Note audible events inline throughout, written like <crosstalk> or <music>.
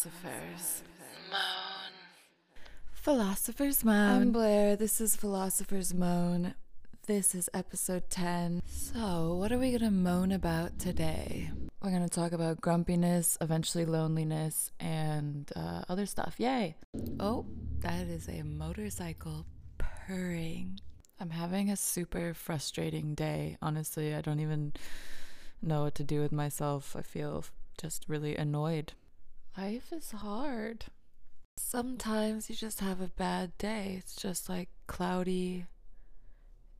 Philosophers Moan. Philosophers Moan. I'm Blair. This is Philosophers Moan. This is episode 10. So, what are we going to moan about today? We're going to talk about grumpiness, eventually loneliness, and uh, other stuff. Yay! Oh, that is a motorcycle purring. I'm having a super frustrating day. Honestly, I don't even know what to do with myself. I feel just really annoyed. Life is hard. Sometimes you just have a bad day. It's just like cloudy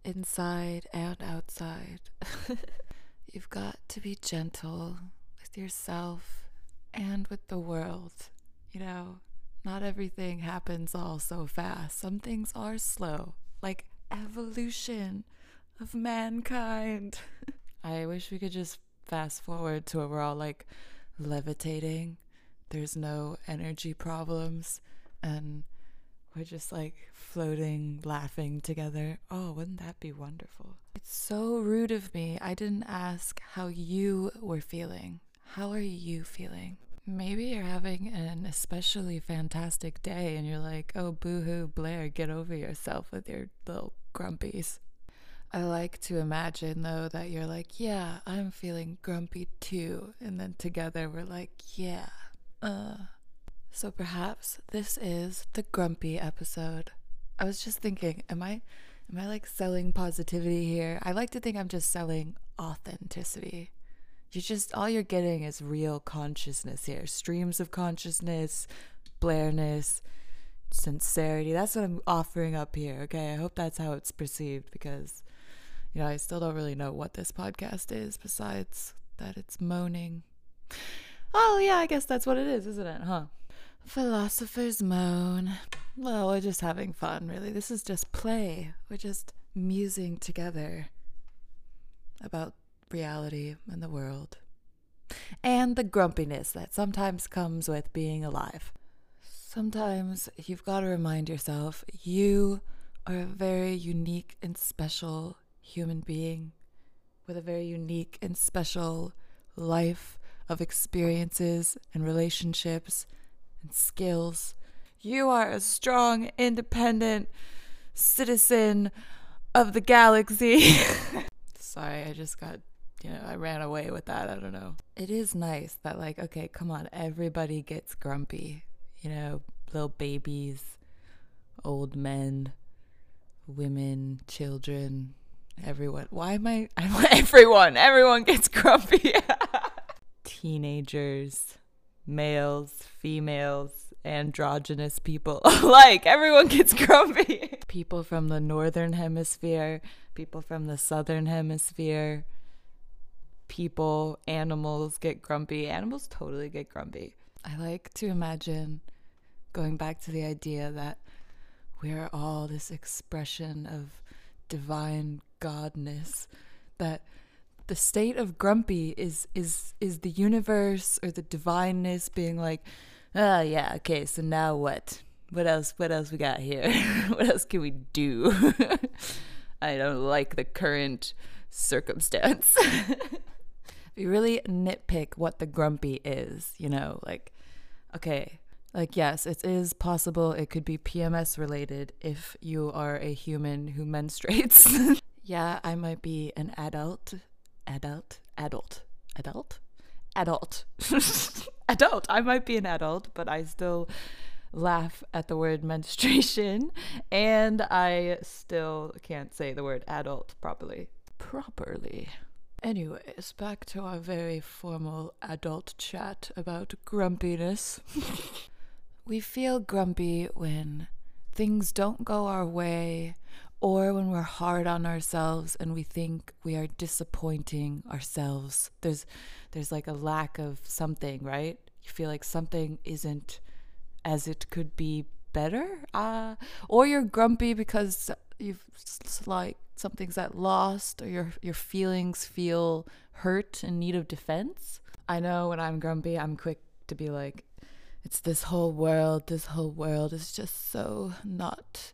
inside and outside. <laughs> You've got to be gentle with yourself and with the world. You know, not everything happens all so fast. Some things are slow, like evolution of mankind. <laughs> I wish we could just fast forward to where we're all like levitating. There's no energy problems. And we're just like floating, laughing together. Oh, wouldn't that be wonderful? It's so rude of me. I didn't ask how you were feeling. How are you feeling? Maybe you're having an especially fantastic day and you're like, oh, boohoo, Blair, get over yourself with your little grumpies. I like to imagine though that you're like, yeah, I'm feeling grumpy too. And then together we're like, yeah, uh. So perhaps this is the grumpy episode. I was just thinking, am I am I like selling positivity here? I like to think I'm just selling authenticity. You just all you're getting is real consciousness here. Streams of consciousness, blairness, sincerity. That's what I'm offering up here. Okay. I hope that's how it's perceived because you know, I still don't really know what this podcast is besides that it's moaning. Oh, yeah, I guess that's what it is, isn't it, huh? Philosophers moan. Well, we're just having fun, really. This is just play. We're just musing together about reality and the world. And the grumpiness that sometimes comes with being alive. Sometimes you've got to remind yourself you are a very unique and special human being with a very unique and special life of experiences and relationships and skills. You are a strong, independent citizen of the galaxy. <laughs> Sorry, I just got, you know, I ran away with that. I don't know. It is nice that, like, okay, come on, everybody gets grumpy. You know, little babies, old men, women, children, Everyone. Why am I? <laughs> Everyone. Everyone gets grumpy. <laughs> Teenagers, males, females, androgynous people <laughs> alike. Everyone gets grumpy. <laughs> People from the northern hemisphere, people from the southern hemisphere, people, animals get grumpy. Animals totally get grumpy. I like to imagine going back to the idea that we're all this expression of divine godness that the state of grumpy is is is the universe or the divineness being like oh, yeah okay so now what? What else what else we got here? <laughs> What else can we do? <laughs> I don't like the current circumstance. <laughs> We really nitpick what the grumpy is you know like okay like, yes, it is possible it could be PMS related if you are a human who menstruates. yeah, I might be an adult, adult, adult, adult, adult, <laughs> adult. I might be an adult, but I still laugh at the word <laughs> menstruation and I still can't say the word adult properly. Properly. Anyways, back to our very formal adult chat about grumpiness. <laughs> We feel grumpy when things don't go our way or when we're hard on ourselves and we think we are disappointing ourselves. There's there's like a lack of something, right? You feel like something isn't as it could be better. Uh, or you're grumpy because you've like something's at lost or your your feelings feel hurt in need of defense. I know when I'm grumpy, I'm quick to be like, it's this whole world, this whole world is just so not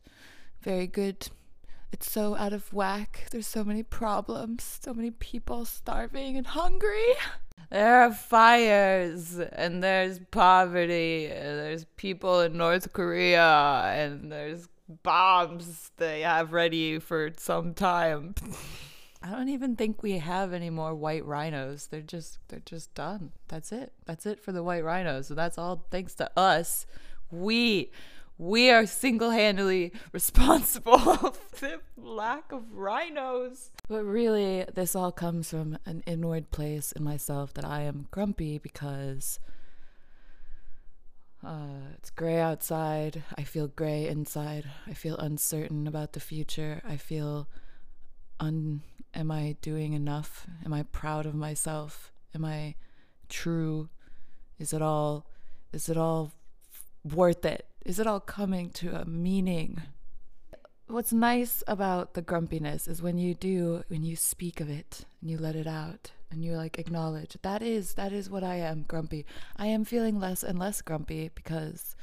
very good. It's so out of whack. There's so many problems, so many people starving and hungry. There are fires, and there's poverty, and there's people in North Korea, and there's bombs they have ready for some time. <laughs> I don't even think we have any more white rhinos. They're just they're just done. That's it. That's it for the white rhinos. And that's all thanks to us. We we are single-handedly <laughs> responsible <laughs> for the lack of rhinos. But really, this all comes from an inward place in myself that I am grumpy because uh, it's gray outside. I feel gray inside. I feel uncertain about the future. I feel un. Am I doing enough? Am I proud of myself? Am I true? Is it all? Is it all worth it? Is it all coming to a meaning? What's nice about the grumpiness is when you do, when you speak of it and you let it out and you like acknowledge that is that is what I am grumpy. I am feeling less and less grumpy because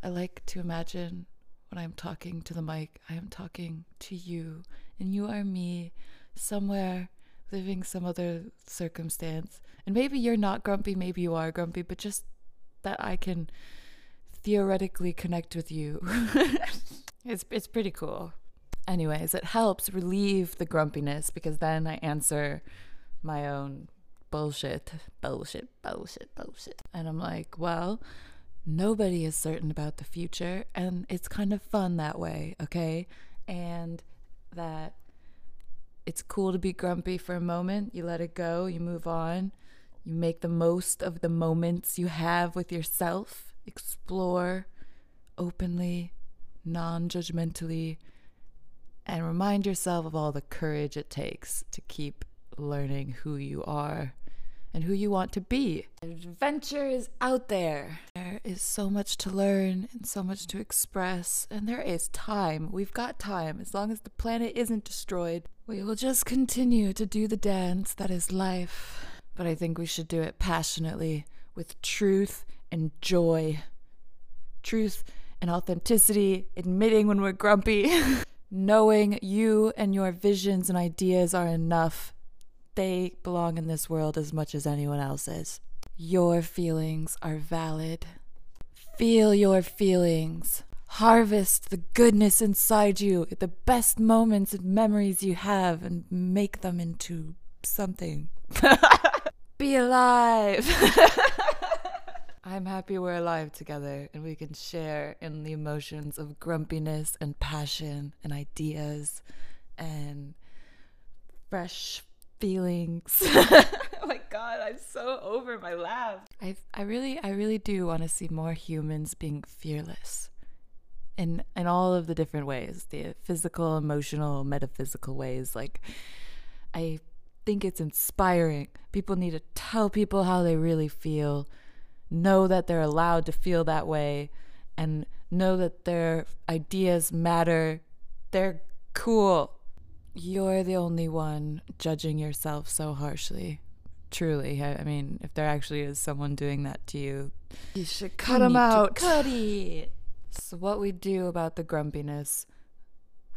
I like to imagine when I'm talking to the mic, I am talking to you and you are me somewhere living some other circumstance. And maybe you're not grumpy, maybe you are grumpy, but just that I can theoretically connect with you. <laughs> it's it's pretty cool. Anyways, it helps relieve the grumpiness because then I answer my own bullshit, bullshit, bullshit, bullshit. And I'm like, well, nobody is certain about the future, and it's kind of fun that way, okay? And that it's cool to be grumpy for a moment. You let it go, you move on, you make the most of the moments you have with yourself, explore openly, non judgmentally, and remind yourself of all the courage it takes to keep learning who you are and who you want to be. Adventure is out there. There is so much to learn and so much to express, and there is time. We've got time. As long as the planet isn't destroyed, we will just continue to do the dance that is life. But I think we should do it passionately, with truth and joy. Truth and authenticity, admitting when we're grumpy, <laughs> knowing you and your visions and ideas are enough they belong in this world as much as anyone else's. Your feelings are valid. Feel your feelings. Harvest the goodness inside you, the best moments and memories you have, and make them into something. <laughs> Be alive! <laughs> I'm happy we're alive together and we can share in the emotions of grumpiness and passion and ideas and fresh feelings. <laughs> oh my god, I'm so over my laugh. I I really I really do want to see more humans being fearless. In in all of the different ways, the physical, emotional, metaphysical ways like I think it's inspiring. People need to tell people how they really feel, know that they're allowed to feel that way and know that their ideas matter. They're cool you're the only one judging yourself so harshly. Truly, I, mean, if there actually is someone doing that to you, you should cut them out. Cut it. <laughs> So, what we do about the grumpiness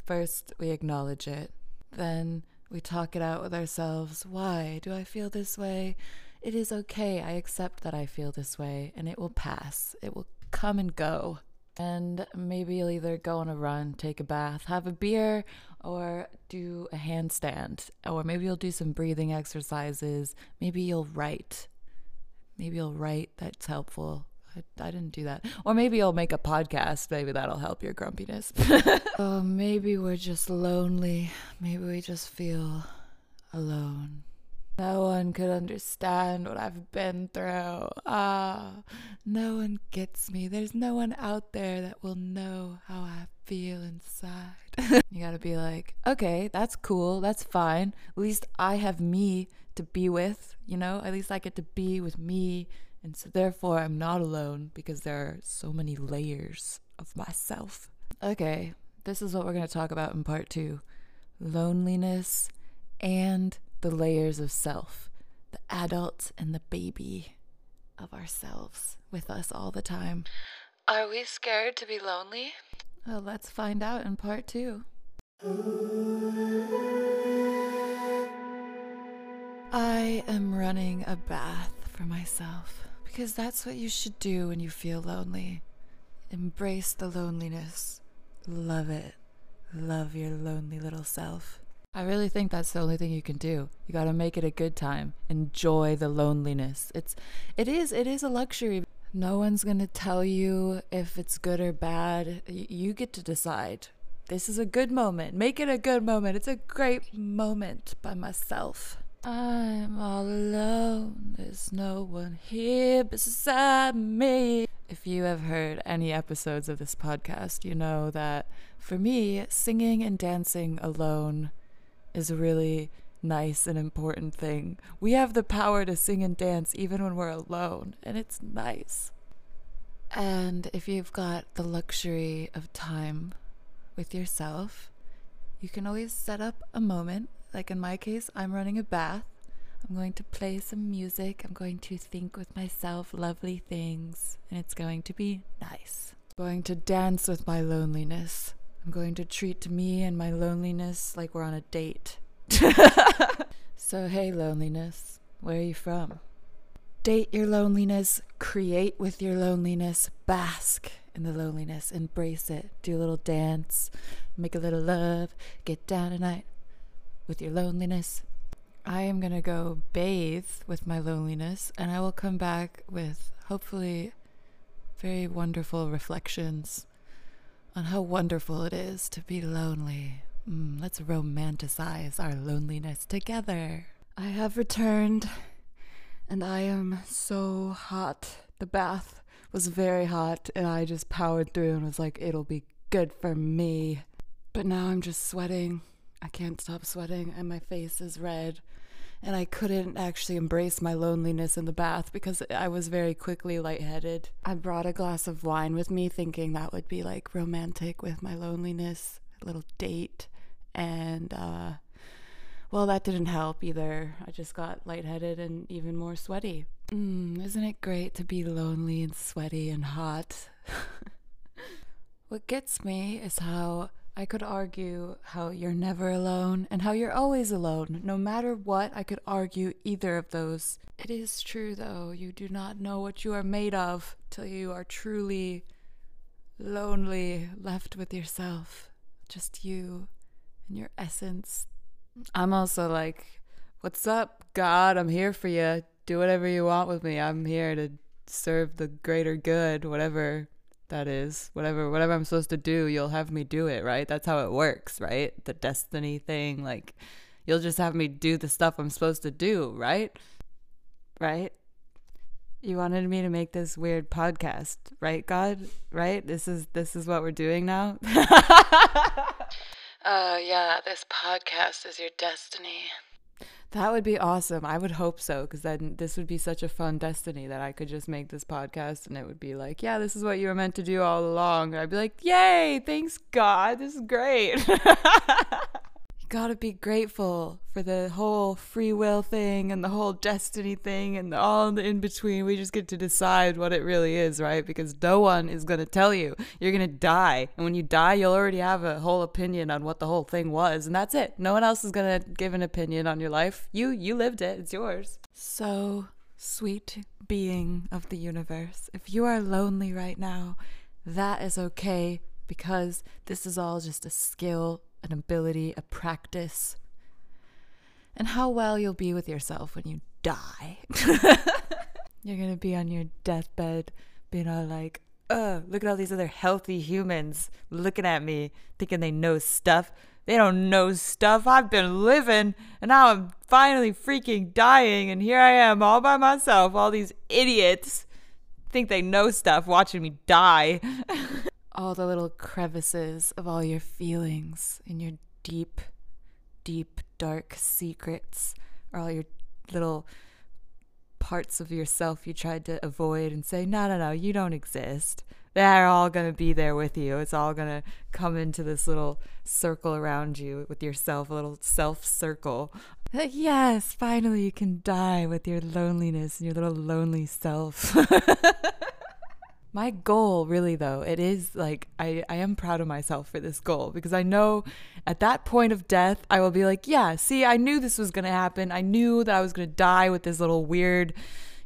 first, we acknowledge it. Then, we talk it out with ourselves. Why do I feel this way? It is okay. I accept that I feel this way, and it will pass. It will come and go. And maybe you'll either go on a run, take a bath, have a beer, or do a handstand, or maybe you'll do some breathing exercises. Maybe you'll write. Maybe you'll write. That's helpful. I, I didn't do that. Or maybe you'll make a podcast. Maybe that'll help your grumpiness. <laughs> oh, maybe we're just lonely. Maybe we just feel alone. No one could understand what I've been through. Ah, no one gets me. There's no one out there that will know how I feel inside. <laughs> you gotta be like, okay, that's cool. That's fine. At least I have me to be with, you know? At least I get to be with me. And so therefore, I'm not alone because there are so many layers of myself. Okay, this is what we're gonna talk about in part two loneliness and the layers of self, the adult and the baby of ourselves with us all the time. Are we scared to be lonely? Well, let's find out in part two. I am running a bath for myself because that's what you should do when you feel lonely. Embrace the loneliness, love it, love your lonely little self. I really think that's the only thing you can do. You got to make it a good time. Enjoy the loneliness. It's it is it is a luxury. No one's going to tell you if it's good or bad. You get to decide. This is a good moment. Make it a good moment. It's a great moment by myself. I'm all alone. There's no one here beside me. If you have heard any episodes of this podcast, you know that for me, singing and dancing alone is a really nice and important thing. We have the power to sing and dance even when we're alone, and it's nice. And if you've got the luxury of time with yourself, you can always set up a moment. Like in my case, I'm running a bath. I'm going to play some music. I'm going to think with myself lovely things, and it's going to be nice. Going to dance with my loneliness. I'm going to treat me and my loneliness like we're on a date. <laughs> so, hey, loneliness, where are you from? Date your loneliness, create with your loneliness, bask in the loneliness, embrace it, do a little dance, make a little love, get down tonight with your loneliness. I am going to go bathe with my loneliness, and I will come back with hopefully very wonderful reflections on how wonderful it is to be lonely. Mm, let's romanticize our loneliness together. I have returned and I am so hot. The bath was very hot and I just powered through and was like, it'll be good for me. But now I'm just sweating. I can't stop sweating and my face is red and I couldn't actually embrace my loneliness in the bath because I was very quickly lightheaded. I brought a glass of wine with me, thinking that would be like romantic with my loneliness, a little date, and uh, well, that didn't help either. I just got lightheaded and even more sweaty. Mm, isn't it great to be lonely and sweaty and hot? <laughs> what gets me is how I could argue how you're never alone and how you're always alone. No matter what, I could argue either of those. It is true, though, you do not know what you are made of till you are truly lonely, left with yourself. Just you and your essence. I'm also like, What's up, God? I'm here for you. Do whatever you want with me. I'm here to serve the greater good, whatever that is whatever whatever i'm supposed to do you'll have me do it right? That's how it works right? The destiny thing like you'll just have me do the stuff i'm supposed to do right? Right? You wanted me to make this weird podcast right god? Right? This is this is what we're doing now? Uh <laughs> yeah this podcast is your destiny that would be awesome. I would hope so, because then this would be such a fun destiny that I could just make this podcast and it would be like, yeah, this is what you were meant to do all along. And I'd be like, yay, thanks, God. This is great. <laughs> gotta be grateful for the whole free will thing and the whole destiny thing and all the in between. We just get to decide what it really is, right? Because no one is gonna tell you. You're gonna die. And when you die, you'll already have a whole opinion on what the whole thing was. And that's it. No one else is gonna give an opinion on your life. You you lived it. It's yours. So sweet being of the universe. If you are lonely right now, that is okay because this is all just a skill an ability, a practice, and how well you'll be with yourself when you die. <laughs> You're gonna be on your deathbed, being all like, "Ugh, look at all these other healthy humans looking at me, thinking they know stuff. They don't know stuff. I've been living, and now I'm finally freaking dying, and here I am all by myself. All these idiots think they know stuff, watching me die." <laughs> all the little crevices of all your feelings and your deep, deep, dark secrets, or all your little parts of yourself you tried to avoid and say, no, no, no, you don't exist. They're all going to be there with you. It's all going to come into this little circle around you with yourself, a little self circle. Yes, finally you can die with your loneliness and your little lonely self. <laughs> my goal really though it is like I, I am proud of myself for this goal because i know at that point of death i will be like yeah see i knew this was going to happen i knew that i was going to die with this little weird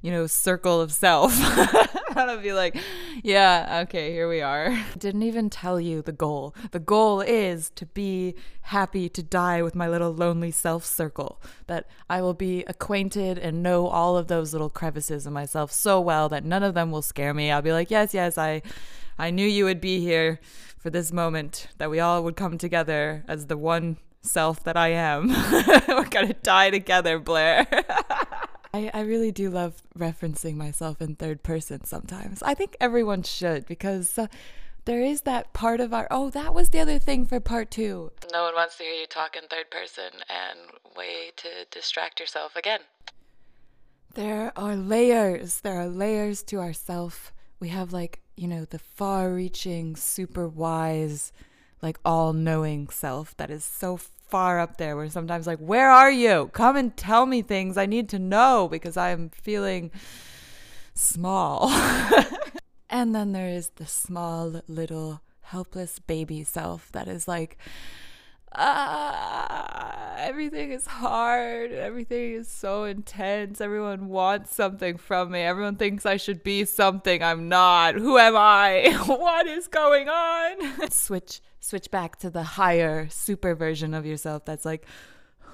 you know, circle of self. <laughs> <laughs> I'll be like, yeah, okay, here we are. <laughs> Didn't even tell you the goal. The goal is to be happy to die with my little lonely self circle. That I will be acquainted and know all of those little crevices in myself so well that none of them will scare me. I'll be like, yes, yes, I I knew you would be here for this moment, that we all would come together as the one self that I am. <laughs> We're gonna die together, Blair. I, I really do love referencing myself in third person sometimes. I think everyone should because uh, there is that part of our. Oh, that was the other thing for part two. No one wants to hear you talk in third person and way to distract yourself again. There are layers. There are layers to ourself. We have like, you know, the far reaching, super wise, like all knowing self that is so far up there where sometimes like where are you come and tell me things i need to know because i'm feeling small <laughs> and then there is the small little helpless baby self that is like ah, everything is hard. Everything is so intense. Everyone wants something from me. Everyone thinks I should be something I'm not. Who am I? <laughs> what is going on? <laughs> switch switch back to the higher super version of yourself that's like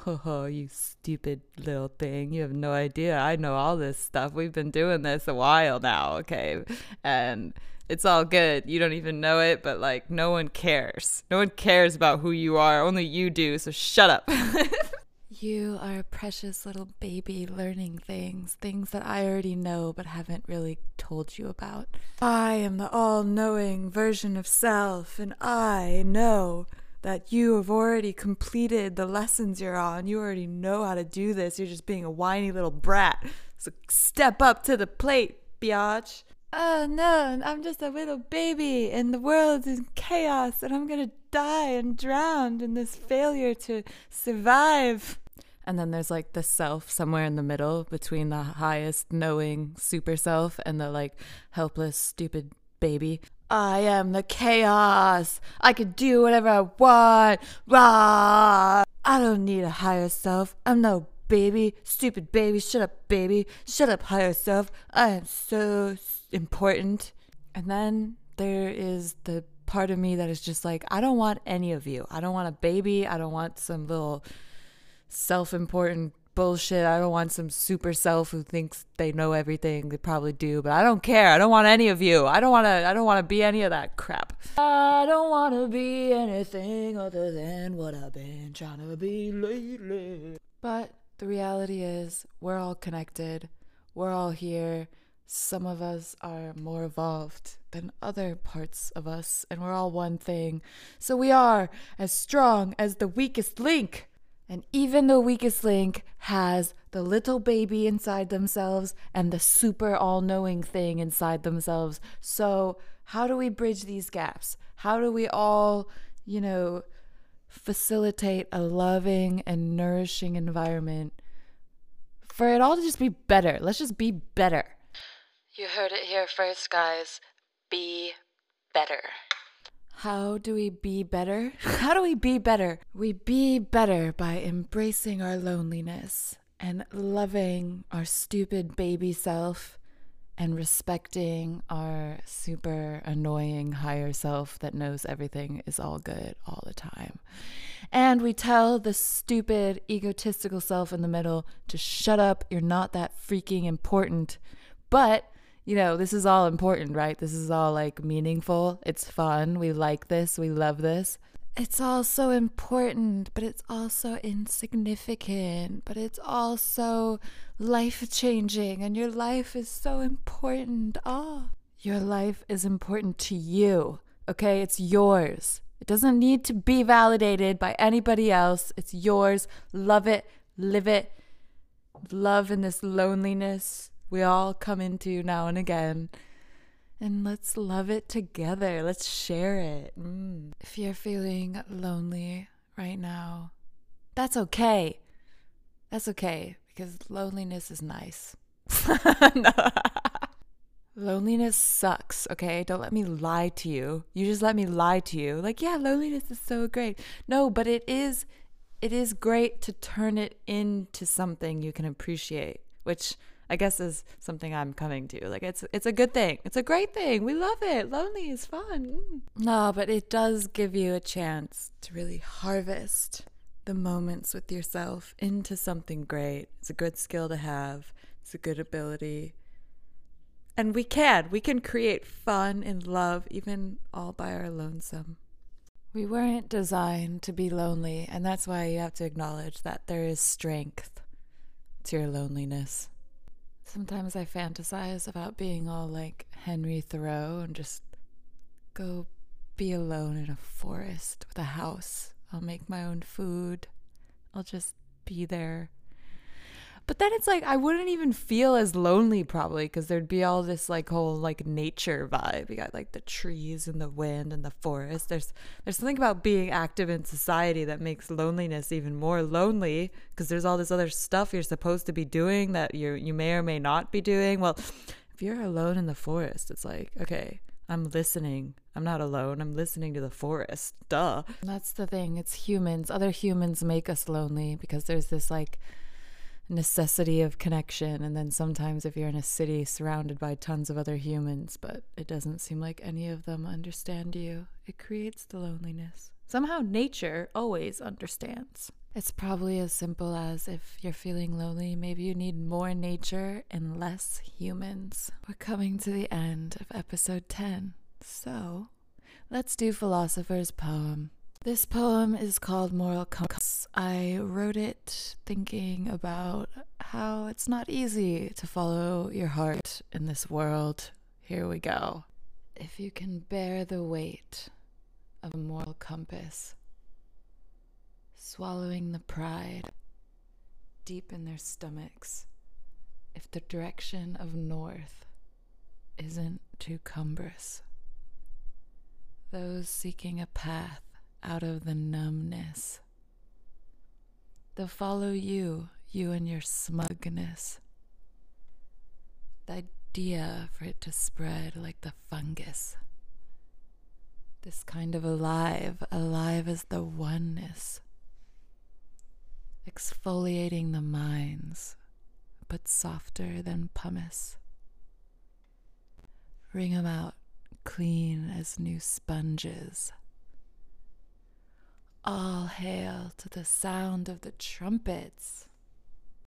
oh, you stupid little thing. You have no idea. I know all this stuff. We've been doing this a while now, okay? And it's all good. You don't even know it, but like no one cares. No one cares about who you are. Only you do. So shut up. <laughs> you are a precious little baby learning things, things that I already know but haven't really told you about. I am the all knowing version of self, and I know that you have already completed the lessons you're on. You already know how to do this. You're just being a whiny little brat. So step up to the plate, biatch oh no, I'm just a little baby and the world is chaos and I'm gonna die and drown in this failure to survive. And then there's like the self somewhere in the middle between the highest knowing super self and the like helpless, stupid baby. I am the chaos. I can do whatever I want. Rah! I don't need a higher self. I'm no baby. Stupid baby. Shut up, baby. Shut up, higher self. I am so important. And then there is the part of me that is just like, I don't want any of you. I don't want a baby. I don't want some little self important bullshit. I don't want some super self who thinks they know everything. They probably do, but I don't care. I don't want any of you. I don't want to I don't want to be any of that crap. I don't want to be anything other than what I've been trying to be lately. But the reality is, we're all connected. We're all here. Some of us are more evolved than other parts of us, and we're all one thing. So we are as strong as the weakest link. And even the weakest link has the little baby inside themselves and the super all knowing thing inside themselves. So, how do we bridge these gaps? How do we all, you know, facilitate a loving and nourishing environment for it all to just be better? Let's just be better. You heard it here first, guys. Be better. How do we be better? <laughs> How do we be better? We be better by embracing our loneliness and loving our stupid baby self and respecting our super annoying higher self that knows everything is all good all the time. And we tell the stupid egotistical self in the middle to shut up, you're not that freaking important. But you know, this is all important, right? This is all like meaningful. It's fun. We like this. We love this. It's all so important, but it's also insignificant, but it's also life changing, and your life is so important. Oh, your life is important to you, okay? It's yours. It doesn't need to be validated by anybody else. It's yours. Love it, live it. Love in this loneliness, we all come into now and again. And let's love it together. Let's share it. Mm. If you're feeling lonely right now, that's okay. That's okay because loneliness is nice. <laughs> Loneliness sucks, okay? Don't let me lie to you. You just let me lie to you. Like, yeah, loneliness is so great. No, but it is it is great to turn it into something you can appreciate, which I guess is something I'm coming to. Like it's it's a good thing. It's a great thing. We love it. Lonely is fun. Mm. No, but it does give you a chance to really harvest the moments with yourself into something great. It's a good skill to have. It's a good ability. And we can. We can create fun and love even all by our lonesome. We weren't designed to be lonely, and that's why you have to acknowledge that there is strength to your loneliness. Sometimes I fantasize about being all like Henry Thoreau and just go be alone in a forest with a house. I'll make my own food. I'll just be there but then it's like I wouldn't even feel as lonely probably because there'd be all this like whole like nature vibe. You got like the trees and the wind and the forest. There's there's something about being active in society that makes loneliness even more lonely because there's all this other stuff you're supposed to be doing that you you may or may not be doing. Well, if you're alone in the forest, it's like okay, I'm listening. I'm not alone. I'm listening to the forest. Duh. That's the thing. It's humans. Other humans make us lonely because there's this like necessity of connection. And then sometimes if you're in a city surrounded by tons of other humans, but it doesn't seem like any of them understand you, it creates the loneliness. Somehow nature always understands. It's probably as simple as if you're feeling lonely, maybe you need more nature and less humans. We're coming to the end of episode 10. So, let's do Philosopher's Poem. This poem is called Moral. I wrote it thinking about how it's not easy to follow your heart in this world. Here we go. If you can bear the weight of a moral compass, swallowing the pride deep in their stomachs, if the direction of north isn't too cumbrous, those seeking a path out of the numbness. They'll follow you, you and your smugness. The idea for it to spread like the fungus. This kind of alive, alive as the oneness. Exfoliating the minds, but softer than pumice. Wring 'em out clean as new sponges. All hail to the sound of the trumpets.